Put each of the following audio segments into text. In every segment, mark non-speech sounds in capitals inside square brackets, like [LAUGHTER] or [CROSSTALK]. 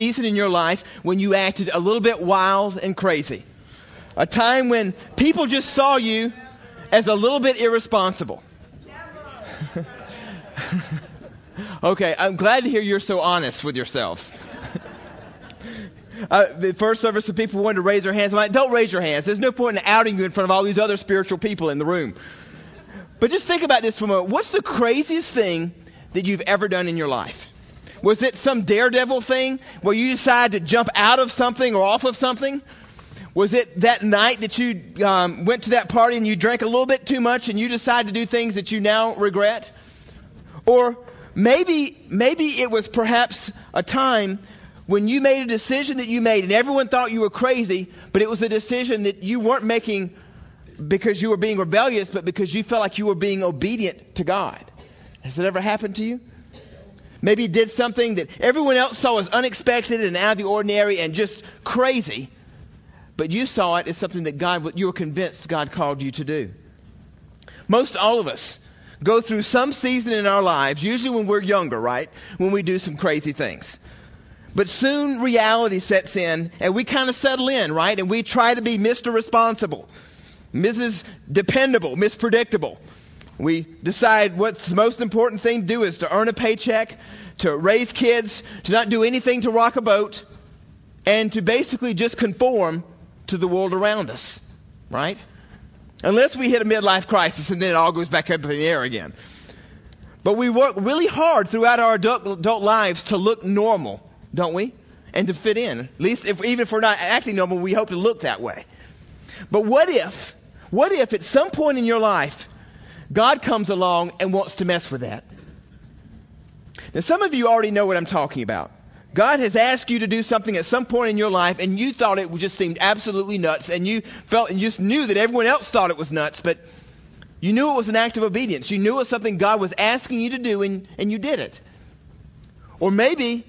season in your life when you acted a little bit wild and crazy. A time when people just saw you as a little bit irresponsible. [LAUGHS] okay, I'm glad to hear you're so honest with yourselves. [LAUGHS] Uh, the first service, the people wanted to raise their hands. I'm like, don't raise your hands. There's no point in outing you in front of all these other spiritual people in the room. But just think about this for a moment. What's the craziest thing that you've ever done in your life? Was it some daredevil thing where you decided to jump out of something or off of something? Was it that night that you um, went to that party and you drank a little bit too much and you decided to do things that you now regret? Or maybe, maybe it was perhaps a time when you made a decision that you made and everyone thought you were crazy, but it was a decision that you weren't making because you were being rebellious, but because you felt like you were being obedient to God. Has that ever happened to you? Maybe did something that everyone else saw as unexpected and out of the ordinary and just crazy, but you saw it as something that God, you were convinced God called you to do. Most all of us go through some season in our lives, usually when we're younger, right? When we do some crazy things. But soon reality sets in and we kind of settle in, right? And we try to be Mr. Responsible, Mrs. Dependable, Miss Predictable. We decide what's the most important thing to do is to earn a paycheck, to raise kids, to not do anything to rock a boat, and to basically just conform to the world around us, right? Unless we hit a midlife crisis and then it all goes back up in the air again. But we work really hard throughout our adult, adult lives to look normal don't we? And to fit in. At least if, even if we're not acting normal, we hope to look that way. But what if, what if at some point in your life, God comes along and wants to mess with that? Now, some of you already know what I'm talking about. God has asked you to do something at some point in your life, and you thought it just seemed absolutely nuts, and you felt and just knew that everyone else thought it was nuts, but you knew it was an act of obedience. You knew it was something God was asking you to do, and, and you did it. Or maybe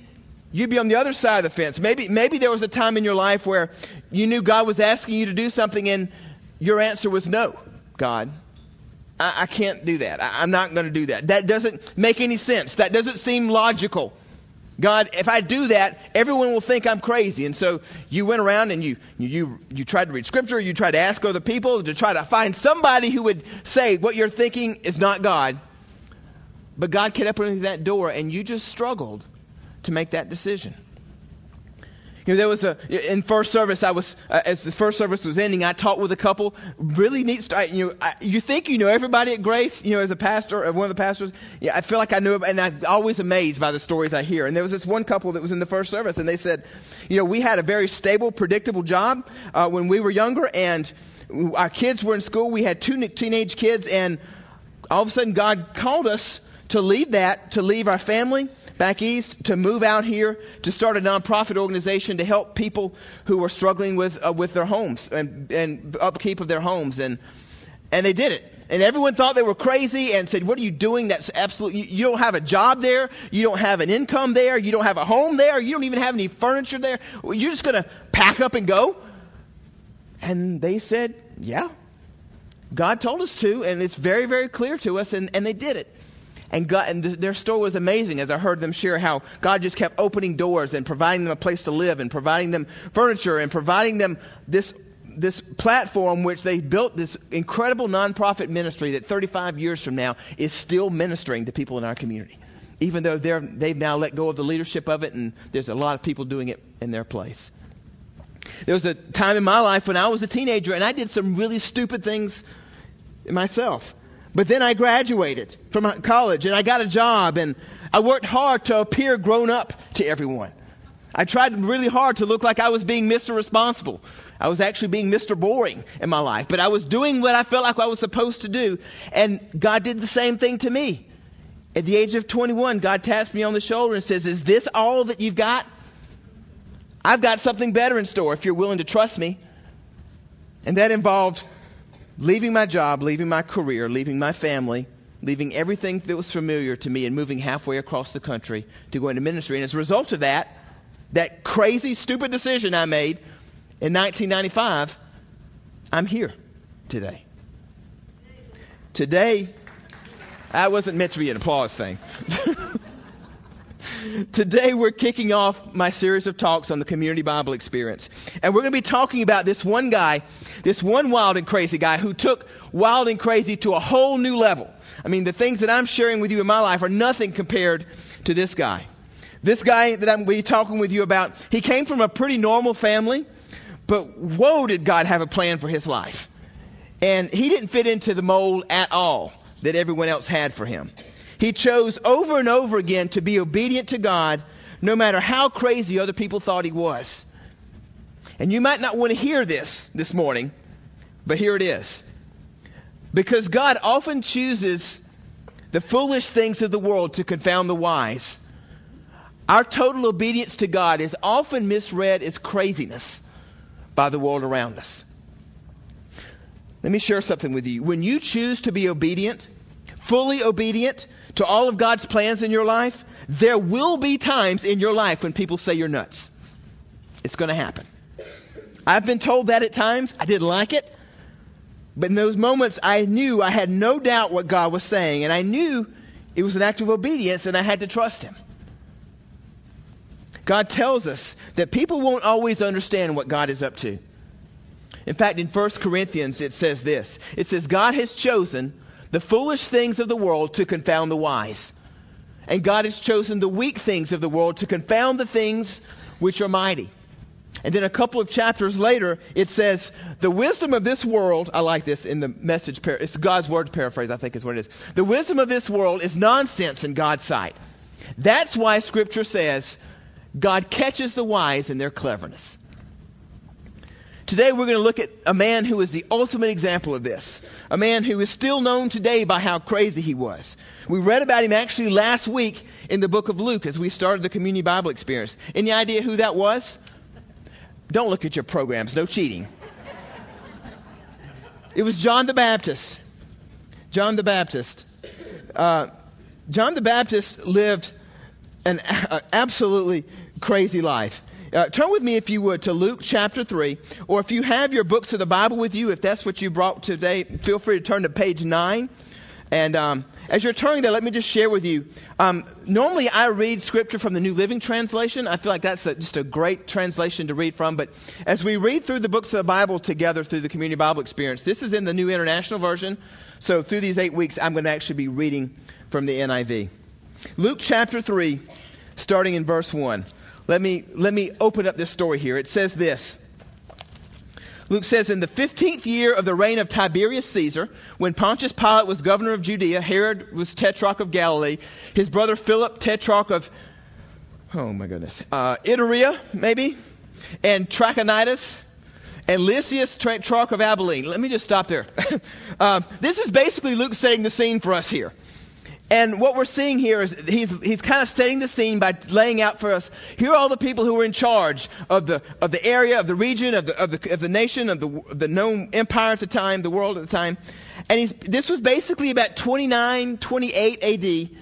You'd be on the other side of the fence. Maybe, maybe there was a time in your life where you knew God was asking you to do something and your answer was no, God. I, I can't do that. I, I'm not going to do that. That doesn't make any sense. That doesn't seem logical. God, if I do that, everyone will think I'm crazy. And so you went around and you, you, you tried to read scripture, you tried to ask other people to try to find somebody who would say what you're thinking is not God. But God kept opening that door and you just struggled to make that decision. You know, there was a in first service. I was uh, as the first service was ending. I talked with a couple. Really neat story. You know, I, you think you know everybody at Grace. You know, as a pastor, uh, one of the pastors. Yeah, I feel like I knew, and I'm always amazed by the stories I hear. And there was this one couple that was in the first service, and they said, you know, we had a very stable, predictable job uh, when we were younger, and our kids were in school. We had two teenage kids, and all of a sudden, God called us to leave that, to leave our family back east, to move out here, to start a nonprofit organization to help people who were struggling with uh, with their homes and, and upkeep of their homes, and and they did it. And everyone thought they were crazy and said, "What are you doing? That's absolutely. You, you don't have a job there. You don't have an income there. You don't have a home there. You don't even have any furniture there. You're just going to pack up and go." And they said, "Yeah." God told us to, and it's very, very clear to us, and, and they did it. And, and th- their story was amazing as I heard them share how God just kept opening doors and providing them a place to live and providing them furniture and providing them this this platform which they built this incredible nonprofit ministry that 35 years from now is still ministering to people in our community. Even though they're, they've now let go of the leadership of it and there's a lot of people doing it in their place. There was a time in my life when i was a teenager and i did some really stupid things myself but then I graduated from college and I got a job and I worked hard to appear grown up to everyone. I tried really hard to look like I was being Mr. Responsible. I was actually being Mr. Boring in my life, but I was doing what I felt like I was supposed to do. And God did the same thing to me. At the age of 21, God taps me on the shoulder and says, Is this all that you've got? I've got something better in store if you're willing to trust me. And that involved leaving my job, leaving my career, leaving my family, leaving everything that was familiar to me and moving halfway across the country to go into ministry. And as a result of that, that crazy, stupid decision I made in 1995, I'm here today. Today, I wasn't meant to be an applause thing. [LAUGHS] [LAUGHS] Today we're kicking off my series of talks on the community Bible experience. And we're going to be talking about this one guy, this one wild and crazy guy who took wild and crazy to a whole new level. I mean, the things that I'm sharing with you in my life are nothing compared to this guy. This guy that I'm going to be talking with you about, he came from a pretty normal family, but whoa, did God have a plan for his life. And he didn't fit into the mold at all that everyone else had for him. He chose over and over again to be obedient to God, no matter how crazy other people thought he was. And you might not want to hear this this morning, but here it is. Because God often chooses the foolish things of the world to confound the wise. Our total obedience to God is often misread as craziness by the world around us. Let me share something with you. When you choose to be obedient, fully obedient to all of God's plans in your life, there will be times in your life when people say you're nuts. It's going to happen. I've been told that at times. I didn't like it. But in those moments, I knew I had no doubt what God was saying, and I knew it was an act of obedience, and I had to trust Him. God tells us that people won't always understand what God is up to. In fact, in 1 Corinthians, it says this It says, God has chosen the foolish things of the world to confound the wise. And God has chosen the weak things of the world to confound the things which are mighty. And then a couple of chapters later, it says, The wisdom of this world, I like this in the message, it's God's word paraphrase, I think is what it is. The wisdom of this world is nonsense in God's sight. That's why Scripture says God catches the wise in their cleverness. Today we're going to look at a man who is the ultimate example of this. A man who is still known today by how crazy he was. We read about him actually last week in the book of Luke as we started the Community Bible experience. Any idea who that was? Don't look at your programs, no cheating. It was John the Baptist. John the Baptist. Uh, John the Baptist lived an uh, absolutely crazy life. Uh, turn with me, if you would, to Luke chapter 3. Or if you have your books of the Bible with you, if that's what you brought today, feel free to turn to page 9. And um, as you're turning there, let me just share with you. Um, normally, I read scripture from the New Living Translation. I feel like that's a, just a great translation to read from. But as we read through the books of the Bible together through the Community Bible Experience, this is in the New International Version. So through these eight weeks, I'm going to actually be reading from the NIV. Luke chapter 3, starting in verse 1. Let me, let me open up this story here. It says this. Luke says, In the 15th year of the reign of Tiberius Caesar, when Pontius Pilate was governor of Judea, Herod was tetrarch of Galilee, his brother Philip, tetrarch of, oh my goodness, uh, maybe, and Trachonitis, and Lysias, tetrarch of Abilene. Let me just stop there. [LAUGHS] uh, this is basically Luke setting the scene for us here. And what we're seeing here is he's, he's kind of setting the scene by laying out for us here are all the people who were in charge of the, of the area, of the region, of the, of the, of the nation, of the, the known empire at the time, the world at the time. And he's, this was basically about 29, 28 AD,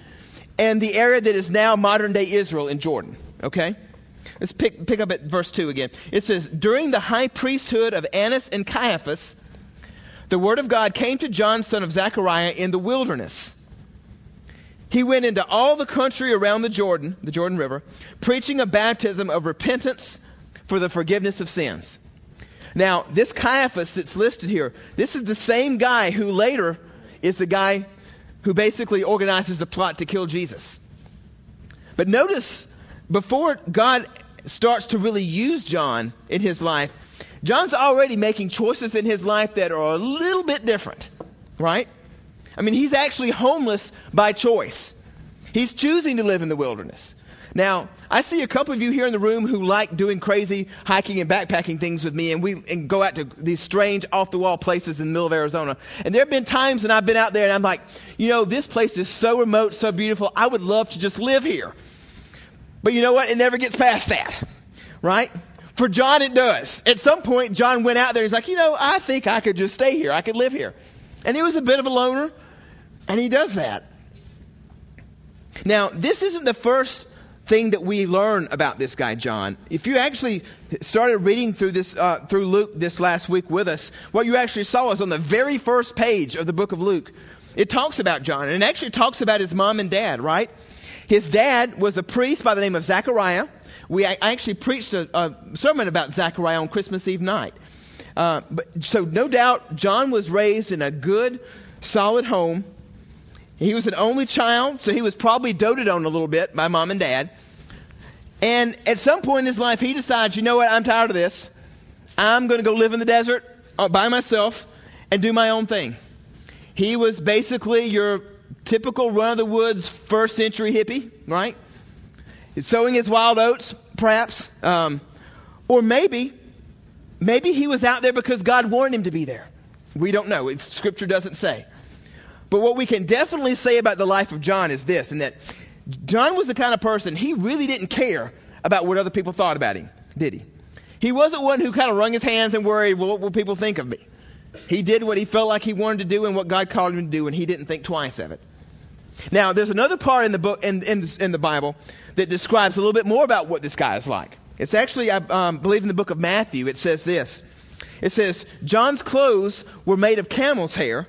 and the area that is now modern day Israel in Jordan. Okay? Let's pick, pick up at verse 2 again. It says, During the high priesthood of Annas and Caiaphas, the word of God came to John, son of Zechariah, in the wilderness he went into all the country around the Jordan, the Jordan River, preaching a baptism of repentance for the forgiveness of sins. Now, this Caiaphas that's listed here, this is the same guy who later is the guy who basically organizes the plot to kill Jesus. But notice, before God starts to really use John in his life, John's already making choices in his life that are a little bit different, right? I mean, he's actually homeless by choice. He's choosing to live in the wilderness. Now, I see a couple of you here in the room who like doing crazy hiking and backpacking things with me, and we and go out to these strange, off the wall places in the middle of Arizona. And there have been times when I've been out there and I'm like, you know, this place is so remote, so beautiful. I would love to just live here. But you know what? It never gets past that, right? For John, it does. At some point, John went out there. He's like, you know, I think I could just stay here. I could live here. And he was a bit of a loner. And he does that. Now, this isn't the first thing that we learn about this guy John. If you actually started reading through this uh, through Luke this last week with us, what you actually saw is on the very first page of the book of Luke. It talks about John and it actually talks about his mom and dad, right? His dad was a priest by the name of Zechariah. We I actually preached a, a sermon about Zechariah on Christmas Eve night. Uh, but, so no doubt John was raised in a good, solid home. He was an only child, so he was probably doted on a little bit by mom and dad. And at some point in his life, he decides, you know what, I'm tired of this. I'm going to go live in the desert uh, by myself and do my own thing. He was basically your typical run of the woods first century hippie, right? He's sowing his wild oats, perhaps. Um, or maybe, maybe he was out there because God wanted him to be there. We don't know. Scripture doesn't say. But what we can definitely say about the life of John is this, and that John was the kind of person, he really didn't care about what other people thought about him, did he? He wasn't one who kind of wrung his hands and worried, well, what will people think of me? He did what he felt like he wanted to do and what God called him to do, and he didn't think twice of it. Now, there's another part in the book, in, in, in the Bible, that describes a little bit more about what this guy is like. It's actually, I um, believe, in the book of Matthew. It says this. It says, John's clothes were made of camel's hair,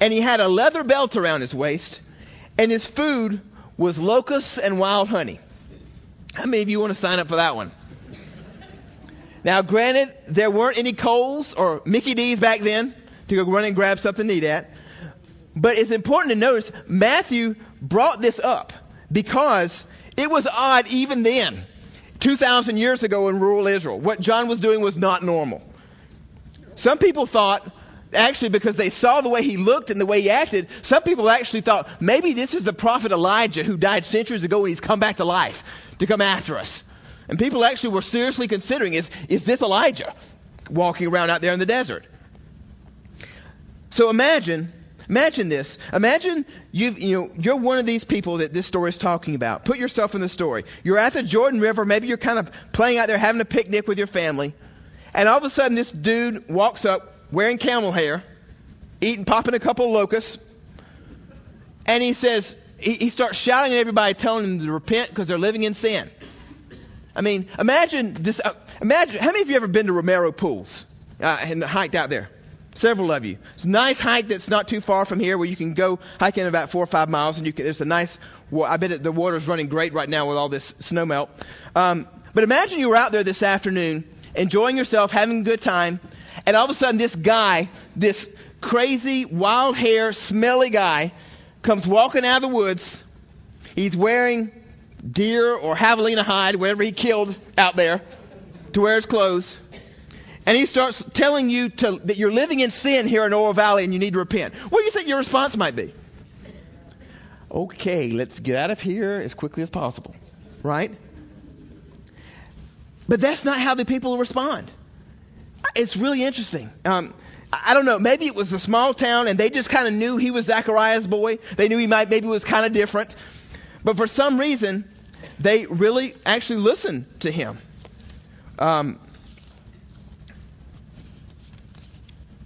and he had a leather belt around his waist, and his food was locusts and wild honey. How many of you want to sign up for that one? Now, granted, there weren't any Kohl's or Mickey D's back then to go run and grab something to eat at. But it's important to notice Matthew brought this up because it was odd even then, 2,000 years ago in rural Israel. What John was doing was not normal. Some people thought actually because they saw the way he looked and the way he acted, some people actually thought maybe this is the prophet Elijah who died centuries ago and he's come back to life to come after us. And people actually were seriously considering is, is this Elijah walking around out there in the desert? So imagine, imagine this. Imagine you you know, you're one of these people that this story is talking about. Put yourself in the story. You're at the Jordan River. Maybe you're kind of playing out there having a picnic with your family. And all of a sudden this dude walks up wearing camel hair, eating, popping a couple of locusts, and he says, he, he starts shouting at everybody, telling them to repent because they're living in sin. I mean, imagine this. Uh, imagine how many of you ever been to Romero Pools uh, and hiked out there? Several of you. It's a nice hike that's not too far from here, where you can go hiking about four or five miles, and you can, there's a nice. Well, I bet it, the water's running great right now with all this snow melt. Um, but imagine you were out there this afternoon, enjoying yourself, having a good time, and all of a sudden this guy, this crazy, wild hair, smelly guy, comes walking out of the woods. He's wearing deer or javelina hide, whatever he killed out there, to wear his clothes. And he starts telling you to, that you're living in sin here in Oro Valley and you need to repent. What do you think your response might be? Okay, let's get out of here as quickly as possible. Right? But that's not how the people respond. It's really interesting. Um, I don't know. Maybe it was a small town and they just kind of knew he was Zechariah's boy. They knew he might, maybe was kind of different. But for some reason, they really actually listened to him. Um,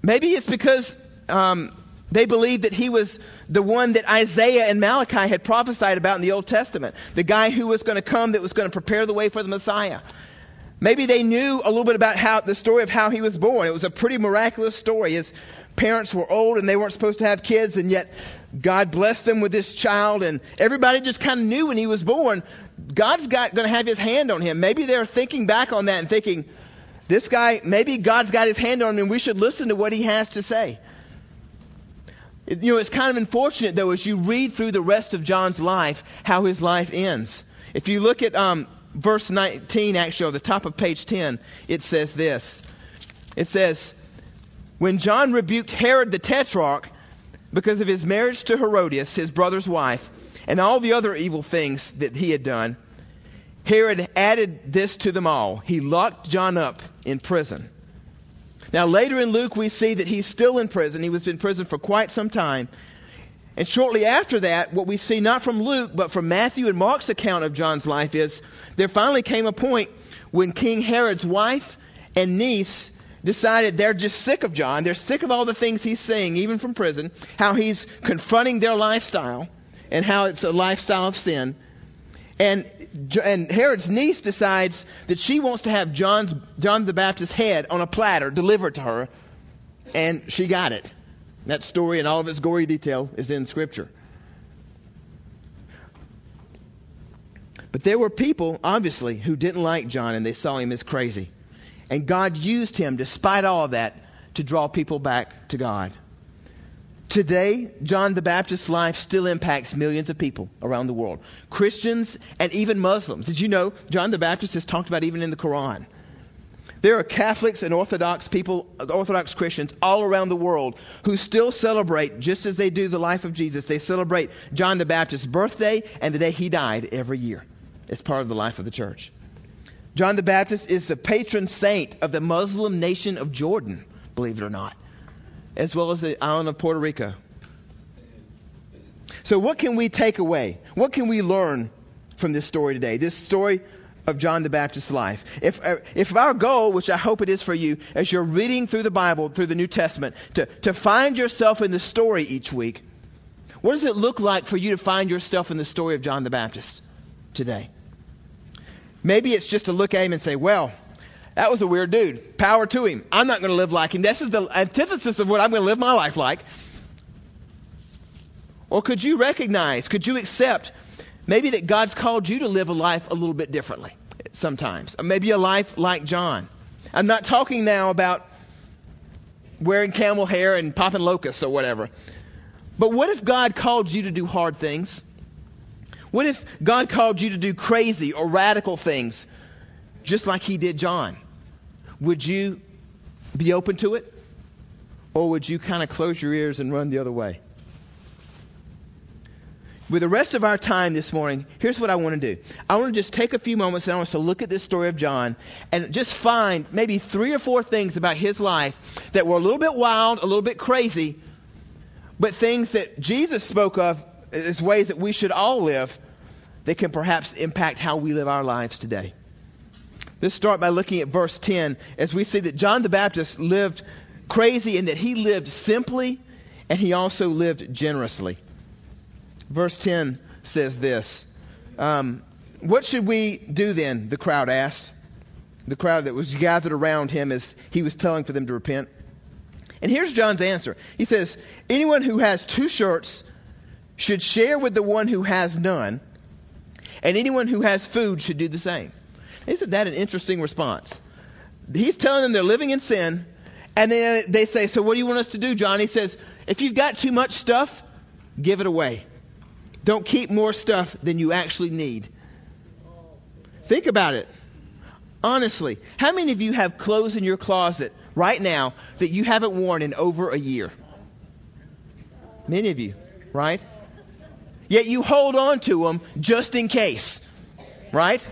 maybe it's because um, they believed that he was the one that Isaiah and Malachi had prophesied about in the Old Testament, the guy who was going to come that was going to prepare the way for the Messiah. Maybe they knew a little bit about how the story of how he was born. It was a pretty miraculous story. His parents were old and they weren't supposed to have kids, and yet God blessed them with this child, and everybody just kind of knew when he was born, God's got going to have his hand on him. Maybe they're thinking back on that and thinking, this guy, maybe God's got his hand on him, and we should listen to what he has to say. You know, it's kind of unfortunate, though, as you read through the rest of John's life, how his life ends. If you look at um, verse 19, actually, on the top of page 10, it says this. It says, When John rebuked Herod the Tetrarch because of his marriage to Herodias, his brother's wife, and all the other evil things that he had done, Herod added this to them all. He locked John up in prison. Now, later in Luke, we see that he's still in prison. He was in prison for quite some time. And shortly after that, what we see not from Luke, but from Matthew and Mark's account of John's life is there finally came a point when King Herod's wife and niece decided they're just sick of John. They're sick of all the things he's saying, even from prison, how he's confronting their lifestyle and how it's a lifestyle of sin. And, and Herod's niece decides that she wants to have John's, John the Baptist's head on a platter delivered to her, and she got it. That story and all of its gory detail is in Scripture. But there were people, obviously, who didn't like John and they saw him as crazy. And God used him, despite all of that, to draw people back to God. Today, John the Baptist's life still impacts millions of people around the world. Christians and even Muslims. Did you know John the Baptist is talked about even in the Quran? There are Catholics and Orthodox people, Orthodox Christians all around the world who still celebrate, just as they do the life of Jesus, they celebrate John the Baptist's birthday and the day he died every year as part of the life of the church. John the Baptist is the patron saint of the Muslim nation of Jordan, believe it or not, as well as the island of Puerto Rico. So, what can we take away? What can we learn from this story today? This story of John the Baptist's life. If, uh, if our goal, which I hope it is for you, as you're reading through the Bible, through the New Testament, to, to find yourself in the story each week, what does it look like for you to find yourself in the story of John the Baptist today? Maybe it's just to look at him and say, well, that was a weird dude. Power to him. I'm not going to live like him. This is the antithesis of what I'm going to live my life like. Or could you recognize, could you accept maybe that God's called you to live a life a little bit differently sometimes? Maybe a life like John. I'm not talking now about wearing camel hair and popping locusts or whatever. But what if God called you to do hard things? What if God called you to do crazy or radical things, just like He did John? Would you be open to it? Or would you kind of close your ears and run the other way? With the rest of our time this morning, here's what I want to do. I want to just take a few moments and I want us to look at this story of John and just find maybe three or four things about his life that were a little bit wild, a little bit crazy, but things that Jesus spoke of as ways that we should all live that can perhaps impact how we live our lives today. Let's start by looking at verse 10 as we see that John the Baptist lived crazy and that he lived simply and he also lived generously. Verse 10 says this um, What should we do then? The crowd asked. The crowd that was gathered around him as he was telling for them to repent. And here's John's answer. He says, Anyone who has two shirts should share with the one who has none, and anyone who has food should do the same. Isn't that an interesting response? He's telling them they're living in sin, and then they say, So what do you want us to do, John? He says, If you've got too much stuff, give it away. Don't keep more stuff than you actually need. Think about it. Honestly, how many of you have clothes in your closet right now that you haven't worn in over a year? Many of you, right? Yet you hold on to them just in case, right?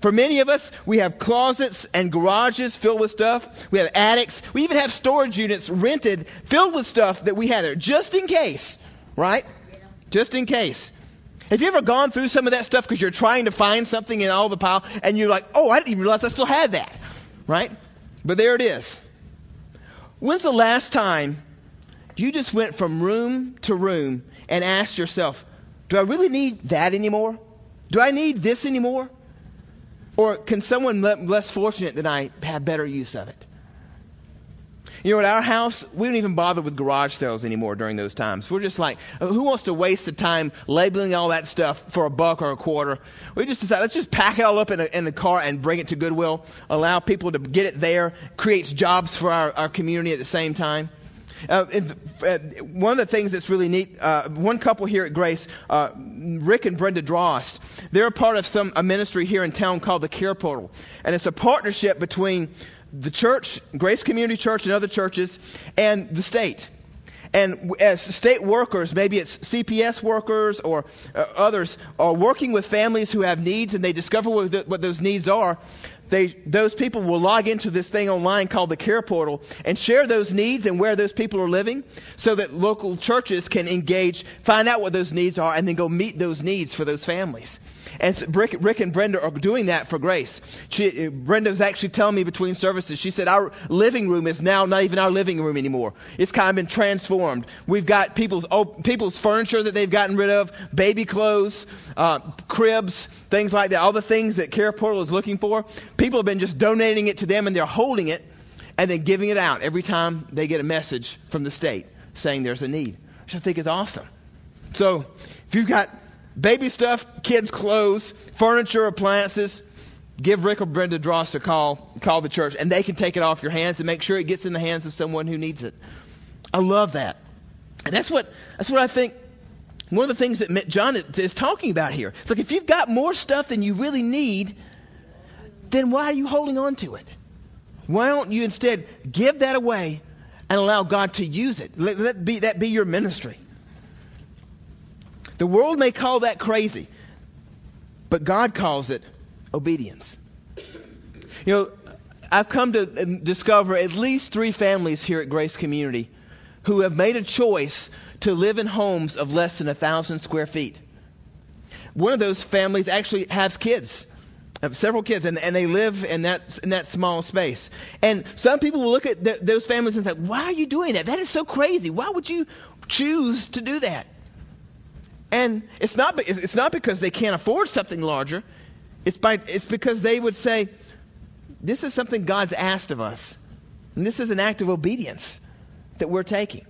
For many of us, we have closets and garages filled with stuff. We have attics. We even have storage units rented filled with stuff that we have there just in case, right? Just in case. Have you ever gone through some of that stuff because you're trying to find something in all the pile and you're like, oh, I didn't even realize I still had that, right? But there it is. When's the last time you just went from room to room and asked yourself, do I really need that anymore? Do I need this anymore? Or can someone less fortunate than I have better use of it? You know, at our house, we don't even bother with garage sales anymore during those times. We're just like, uh, who wants to waste the time labeling all that stuff for a buck or a quarter? We just decide, let's just pack it all up in a, in a car and bring it to Goodwill, allow people to get it there, creates jobs for our, our community at the same time. Uh, uh, one of the things that's really neat, uh, one couple here at Grace, uh, Rick and Brenda Drost, they're a part of some a ministry here in town called the Care Portal, and it's a partnership between the church, Grace Community Church, and other churches, and the state. And as state workers, maybe it's CPS workers or uh, others, are working with families who have needs and they discover what, the, what those needs are, they, those people will log into this thing online called the Care Portal and share those needs and where those people are living so that local churches can engage, find out what those needs are, and then go meet those needs for those families. And Rick, Rick and Brenda are doing that for Grace. She, Brenda was actually telling me between services, she said, Our living room is now not even our living room anymore. It's kind of been transformed. We've got people's, people's furniture that they've gotten rid of, baby clothes, uh, cribs, things like that, all the things that Care Portal is looking for. People have been just donating it to them and they're holding it and then giving it out every time they get a message from the state saying there's a need, which I think is awesome. So if you've got baby stuff, kids' clothes, furniture, appliances. Give Rick or Brenda Drost a call, call the church, and they can take it off your hands and make sure it gets in the hands of someone who needs it. I love that. And that's what, that's what I think one of the things that John is talking about here. It's like if you've got more stuff than you really need, then why are you holding on to it? Why don't you instead give that away and allow God to use it? Let, let be, that be your ministry. The world may call that crazy, but God calls it obedience. You know, I've come to discover at least three families here at Grace Community who have made a choice to live in homes of less than a thousand square feet. One of those families actually has kids, have several kids, and, and they live in that in that small space. And some people will look at th- those families and say, "Why are you doing that? That is so crazy. Why would you choose to do that?" And it's not it's not because they can't afford something larger. It's by it's because they would say, "This is something God's asked of us, and this is an act of obedience that we're taking."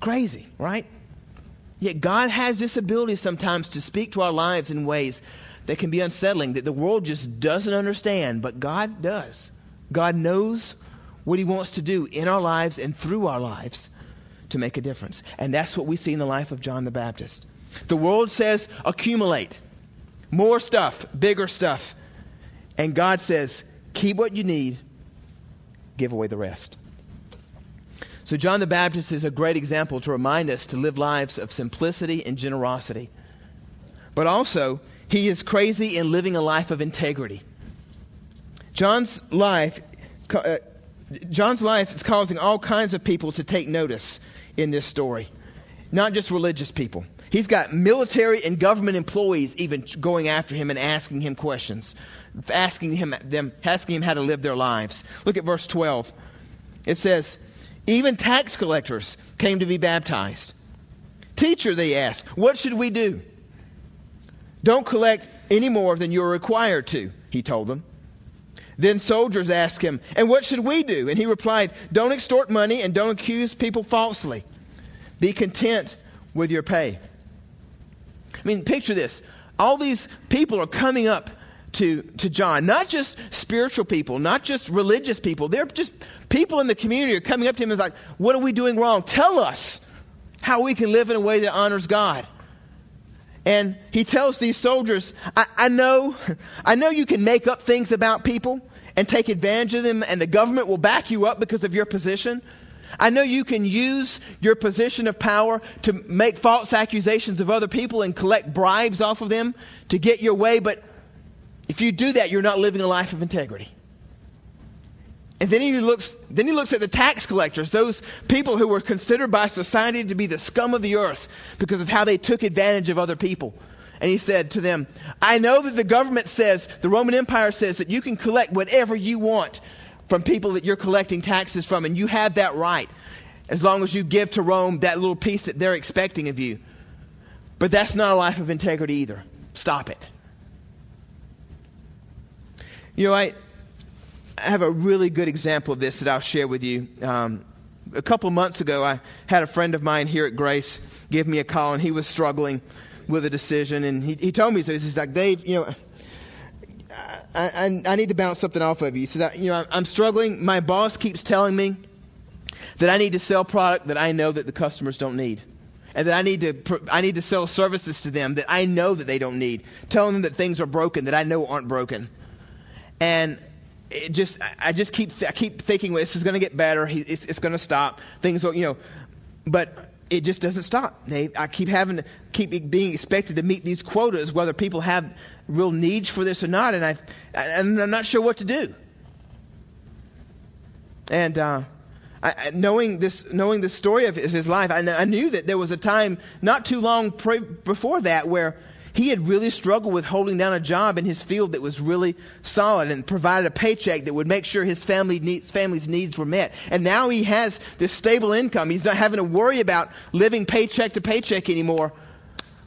Crazy, right? Yet God has this ability sometimes to speak to our lives in ways that can be unsettling, that the world just doesn't understand, but God does. God knows what He wants to do in our lives and through our lives to make a difference. And that's what we see in the life of John the Baptist. The world says accumulate more stuff, bigger stuff. And God says keep what you need, give away the rest. So, John the Baptist is a great example to remind us to live lives of simplicity and generosity. But also, he is crazy in living a life of integrity. John's life, uh, John's life is causing all kinds of people to take notice in this story, not just religious people. He's got military and government employees even going after him and asking him questions, asking him them asking him how to live their lives. Look at verse 12. It says, "Even tax collectors came to be baptized." Teacher, they asked, "What should we do?" Don't collect any more than you're required to, he told them. Then soldiers asked him, And what should we do? And he replied, Don't extort money and don't accuse people falsely. Be content with your pay. I mean, picture this. All these people are coming up to, to John, not just spiritual people, not just religious people. They're just people in the community are coming up to him and like, What are we doing wrong? Tell us how we can live in a way that honors God. And he tells these soldiers, I, I, know, [LAUGHS] I know you can make up things about people and take advantage of them and the government will back you up because of your position. I know you can use your position of power to make false accusations of other people and collect bribes off of them to get your way, but if you do that, you're not living a life of integrity. And then he looks, then he looks at the tax collectors, those people who were considered by society to be the scum of the earth because of how they took advantage of other people. And he said to them, I know that the government says, the Roman Empire says that you can collect whatever you want from people that you're collecting taxes from, and you have that right as long as you give to Rome that little piece that they're expecting of you. But that's not a life of integrity either. Stop it. You know, I, I have a really good example of this that I'll share with you. Um, a couple months ago, I had a friend of mine here at Grace give me a call, and he was struggling with a decision, and he, he told me so. He's like, Dave, you know, I, I, I need to bounce something off of you. He said, you know, I'm struggling. My boss keeps telling me that I need to sell product that I know that the customers don't need. And that I need to I need to sell services to them that I know that they don't need, telling them that things are broken that I know aren't broken. And it just I just keep I keep thinking well, this is going to get better. It's, it's going to stop. Things will you know, but it just doesn't stop. They, I keep having to keep being expected to meet these quotas, whether people have real needs for this or not, and I and I'm not sure what to do. And uh, I, knowing this, knowing the story of his life, I, I knew that there was a time not too long pre- before that where he had really struggled with holding down a job in his field that was really solid and provided a paycheck that would make sure his family needs, family's needs were met. And now he has this stable income. He's not having to worry about living paycheck to paycheck anymore.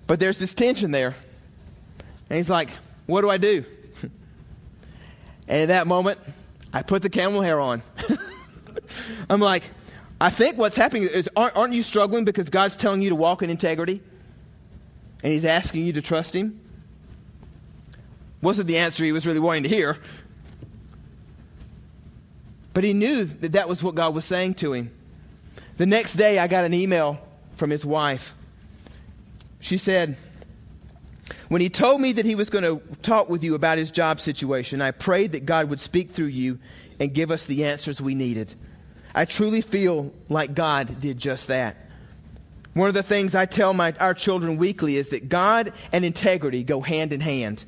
But there's this tension there. And he's like, what do I do? [LAUGHS] and at that moment, I put the camel hair on. [LAUGHS] I'm like, I think what's happening is, aren't, aren't you struggling because God's telling you to walk in integrity? And he's asking you to trust him? Wasn't the answer he was really wanting to hear. But he knew that that was what God was saying to him. The next day, I got an email from his wife. She said, When he told me that he was going to talk with you about his job situation, I prayed that God would speak through you and give us the answers we needed. I truly feel like God did just that. One of the things I tell my, our children weekly is that God and integrity go hand in hand.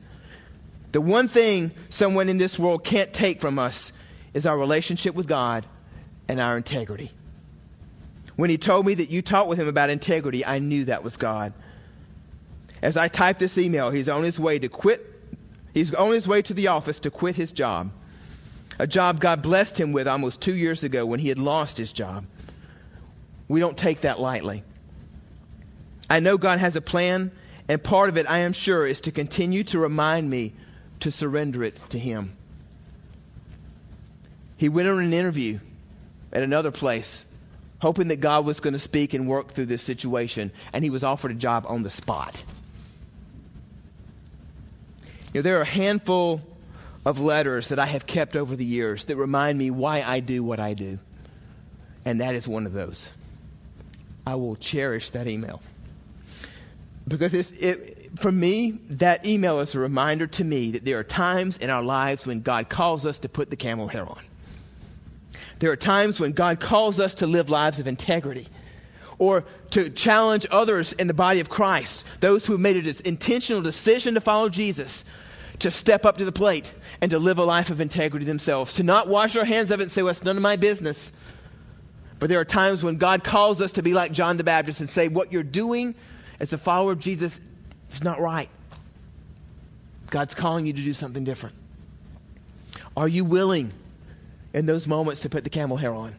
The one thing someone in this world can't take from us is our relationship with God and our integrity. When he told me that you talked with him about integrity, I knew that was God. As I typed this email, he's on his way to quit. He's on his way to the office to quit his job. A job God blessed him with almost two years ago when he had lost his job. We don't take that lightly. I know God has a plan, and part of it, I am sure, is to continue to remind me to surrender it to Him. He went on an interview at another place, hoping that God was going to speak and work through this situation, and he was offered a job on the spot. You know, there are a handful of letters that I have kept over the years that remind me why I do what I do. And that is one of those. I will cherish that email. Because it's, it, for me, that email is a reminder to me that there are times in our lives when God calls us to put the camel hair on. There are times when God calls us to live lives of integrity or to challenge others in the body of Christ, those who have made an intentional decision to follow Jesus, to step up to the plate and to live a life of integrity themselves, to not wash our hands of it and say, well, it's none of my business. But there are times when God calls us to be like John the Baptist and say, what you're doing as a follower of Jesus it's not right. God's calling you to do something different. Are you willing in those moments to put the camel hair on?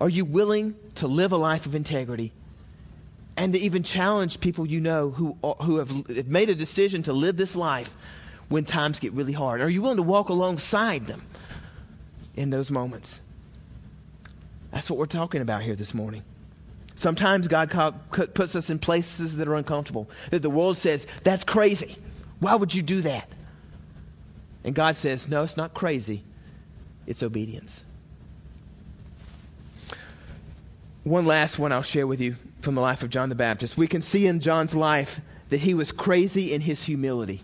Are you willing to live a life of integrity and to even challenge people you know who, who have made a decision to live this life when times get really hard? Are you willing to walk alongside them in those moments? That's what we're talking about here this morning. Sometimes God puts us in places that are uncomfortable, that the world says, that's crazy. Why would you do that? And God says, no, it's not crazy, it's obedience. One last one I'll share with you from the life of John the Baptist. We can see in John's life that he was crazy in his humility.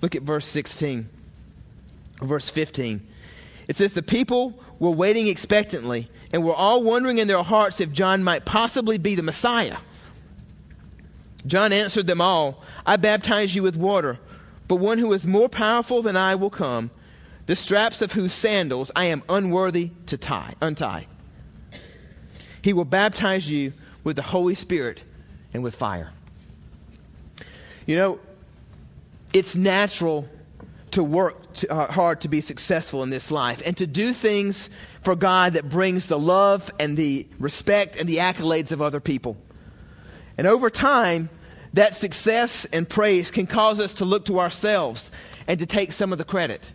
Look at verse 16, verse 15. It says, The people were waiting expectantly and were all wondering in their hearts if John might possibly be the Messiah. John answered them all, I baptize you with water, but one who is more powerful than I will come, the straps of whose sandals I am unworthy to tie, untie. He will baptize you with the Holy Spirit and with fire. You know, it's natural to work to, uh, hard to be successful in this life and to do things for God that brings the love and the respect and the accolades of other people. And over time, that success and praise can cause us to look to ourselves and to take some of the credit.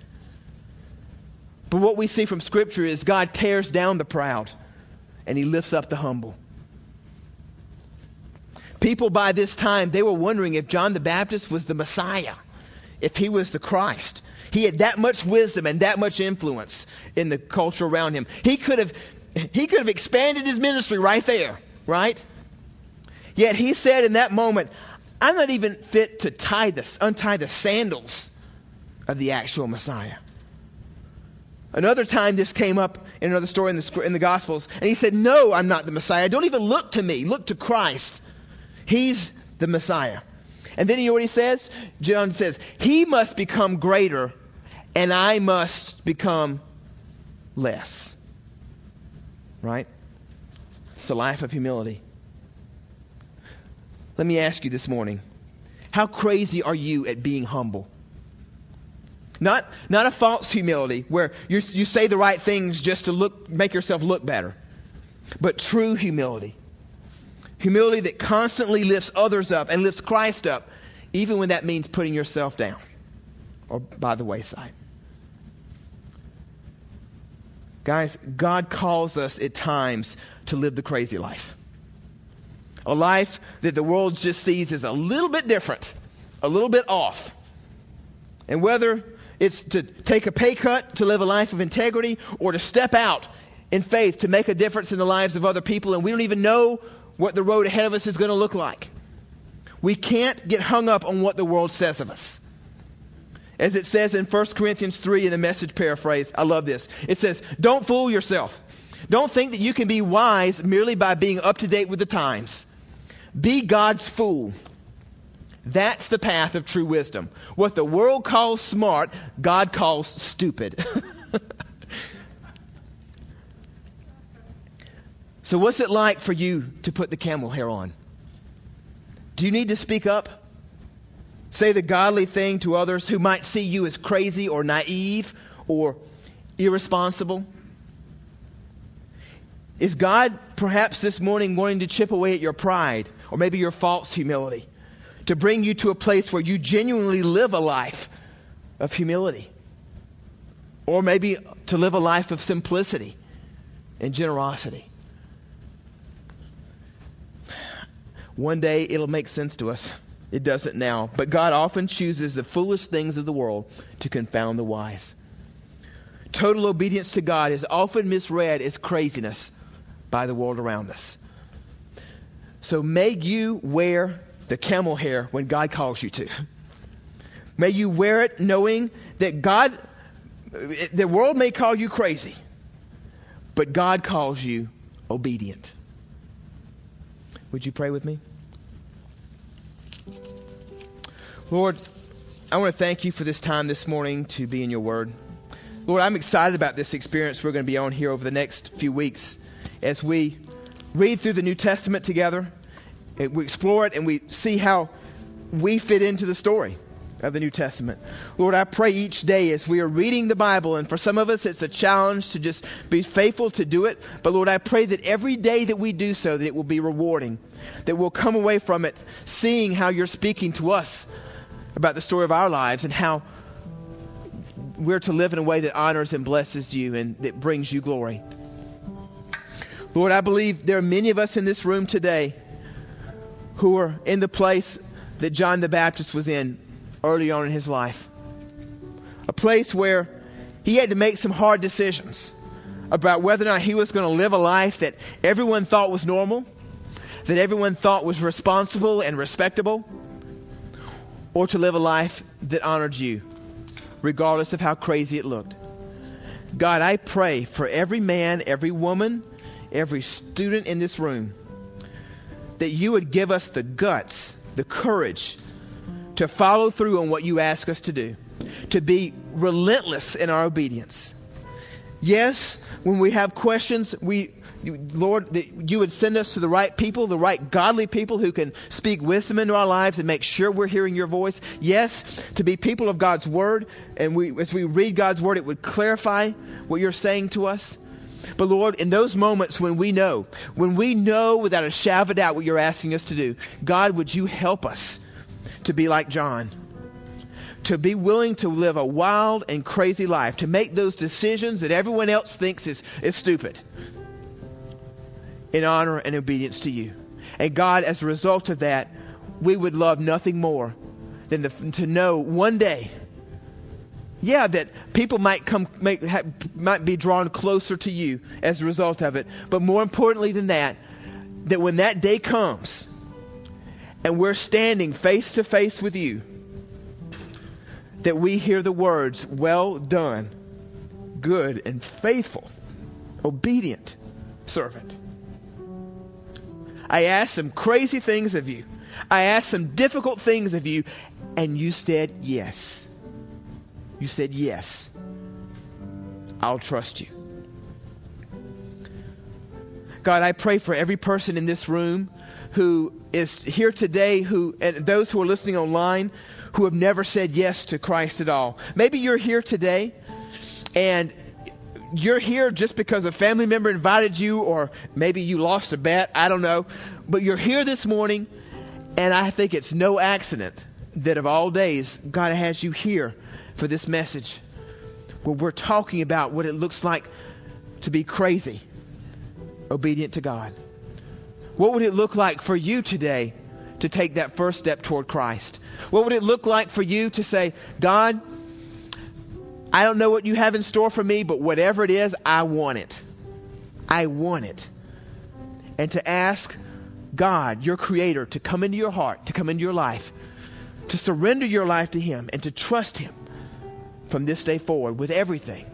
But what we see from Scripture is God tears down the proud and He lifts up the humble. People by this time, they were wondering if John the Baptist was the Messiah if he was the Christ. He had that much wisdom and that much influence in the culture around him. He could have, he could have expanded his ministry right there, right? Yet he said in that moment, I'm not even fit to tie the, untie the sandals of the actual Messiah. Another time this came up in another story in the, in the Gospels, and he said, No, I'm not the Messiah. Don't even look to me. Look to Christ. He's the Messiah. And then you know what he says? John says, He must become greater, and I must become less. Right? It's the life of humility. Let me ask you this morning how crazy are you at being humble? Not, not a false humility where you, you say the right things just to look, make yourself look better, but true humility Humility that constantly lifts others up and lifts Christ up, even when that means putting yourself down or by the wayside. Guys, God calls us at times to live the crazy life. a life that the world just sees as a little bit different, a little bit off. And whether it's to take a pay cut to live a life of integrity or to step out in faith to make a difference in the lives of other people, and we don't even know what the road ahead of us is going to look like. We can't get hung up on what the world says of us. As it says in 1 Corinthians 3 in the message paraphrase, I love this. It says, Don't fool yourself. Don't think that you can be wise merely by being up to date with the times. Be God's fool. That's the path of true wisdom. What the world calls smart, God calls stupid. [LAUGHS] so, what's it like for you to put the camel hair on? Do you need to speak up? Say the godly thing to others who might see you as crazy or naive or irresponsible? Is God perhaps this morning wanting to chip away at your pride or maybe your false humility to bring you to a place where you genuinely live a life of humility? Or maybe to live a life of simplicity and generosity? One day it'll make sense to us. It doesn't now. But God often chooses the foolish things of the world to confound the wise. Total obedience to God is often misread as craziness by the world around us. So may you wear the camel hair when God calls you to. May you wear it knowing that God, the world may call you crazy, but God calls you obedient. Would you pray with me? Lord, I want to thank you for this time this morning to be in your word. Lord, I'm excited about this experience we're going to be on here over the next few weeks as we read through the New Testament together, we explore it, and we see how we fit into the story of the New Testament. Lord, I pray each day as we are reading the Bible, and for some of us it's a challenge to just be faithful to do it, but Lord, I pray that every day that we do so, that it will be rewarding, that we'll come away from it seeing how you're speaking to us about the story of our lives and how we're to live in a way that honors and blesses you and that brings you glory. Lord, I believe there are many of us in this room today who are in the place that John the Baptist was in early on in his life. A place where he had to make some hard decisions about whether or not he was going to live a life that everyone thought was normal, that everyone thought was responsible and respectable, or to live a life that honored you, regardless of how crazy it looked. God, I pray for every man, every woman, every student in this room that you would give us the guts, the courage to follow through on what you ask us to do, to be relentless in our obedience. Yes, when we have questions, we Lord, that you would send us to the right people, the right godly people who can speak wisdom into our lives and make sure we're hearing your voice. Yes, to be people of God's word, and we, as we read God's word, it would clarify what you're saying to us. But Lord, in those moments when we know, when we know without a shadow of a doubt what you're asking us to do, God, would you help us to be like John? To be willing to live a wild and crazy life, to make those decisions that everyone else thinks is, is stupid in honor and obedience to you. And God, as a result of that, we would love nothing more than the, to know one day, yeah, that people might come, make, ha, might be drawn closer to you as a result of it. But more importantly than that, that when that day comes and we're standing face to face with you, that we hear the words, well done, good and faithful, obedient servant. I asked some crazy things of you. I asked some difficult things of you, and you said yes. You said yes. I'll trust you. God, I pray for every person in this room who is here today, who and those who are listening online who have never said yes to Christ at all. Maybe you're here today and you're here just because a family member invited you, or maybe you lost a bet. I don't know. But you're here this morning, and I think it's no accident that of all days, God has you here for this message where we're talking about what it looks like to be crazy, obedient to God. What would it look like for you today to take that first step toward Christ? What would it look like for you to say, God, I don't know what you have in store for me, but whatever it is, I want it. I want it. And to ask God, your creator, to come into your heart, to come into your life, to surrender your life to Him, and to trust Him from this day forward with everything.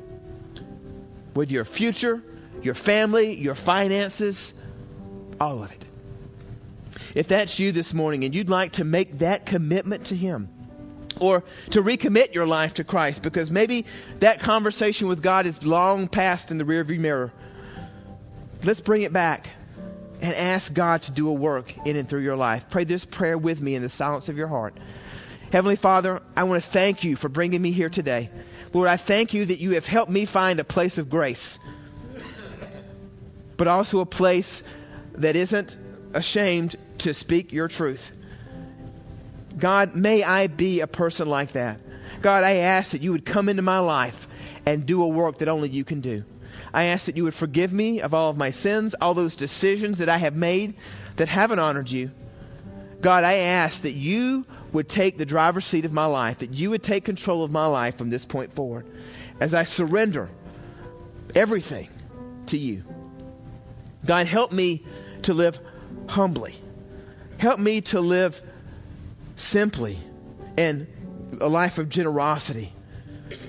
With your future, your family, your finances, all of it. If that's you this morning and you'd like to make that commitment to Him, or to recommit your life to Christ, because maybe that conversation with God is long past in the rearview mirror, let's bring it back and ask God to do a work in and through your life. Pray this prayer with me in the silence of your heart. Heavenly Father, I want to thank you for bringing me here today. Lord, I thank you that you have helped me find a place of grace, but also a place that isn't ashamed to speak your truth. God, may I be a person like that. God, I ask that you would come into my life and do a work that only you can do. I ask that you would forgive me of all of my sins, all those decisions that I have made that haven't honored you. God, I ask that you would take the driver's seat of my life, that you would take control of my life from this point forward as I surrender everything to you. God, help me to live humbly. Help me to live simply and a life of generosity.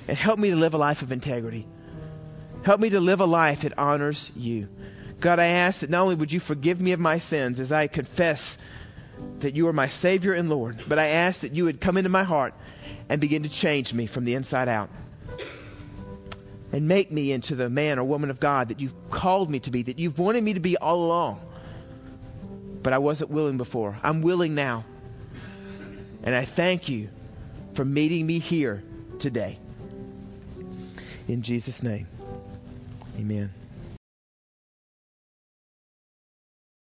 And help me to live a life of integrity. Help me to live a life that honors you. God, I ask that not only would you forgive me of my sins as I confess that you are my Savior and Lord, but I ask that you would come into my heart and begin to change me from the inside out. And make me into the man or woman of God that you've called me to be, that you've wanted me to be all along. But I wasn't willing before. I'm willing now. And I thank you for meeting me here today. In Jesus' name, amen.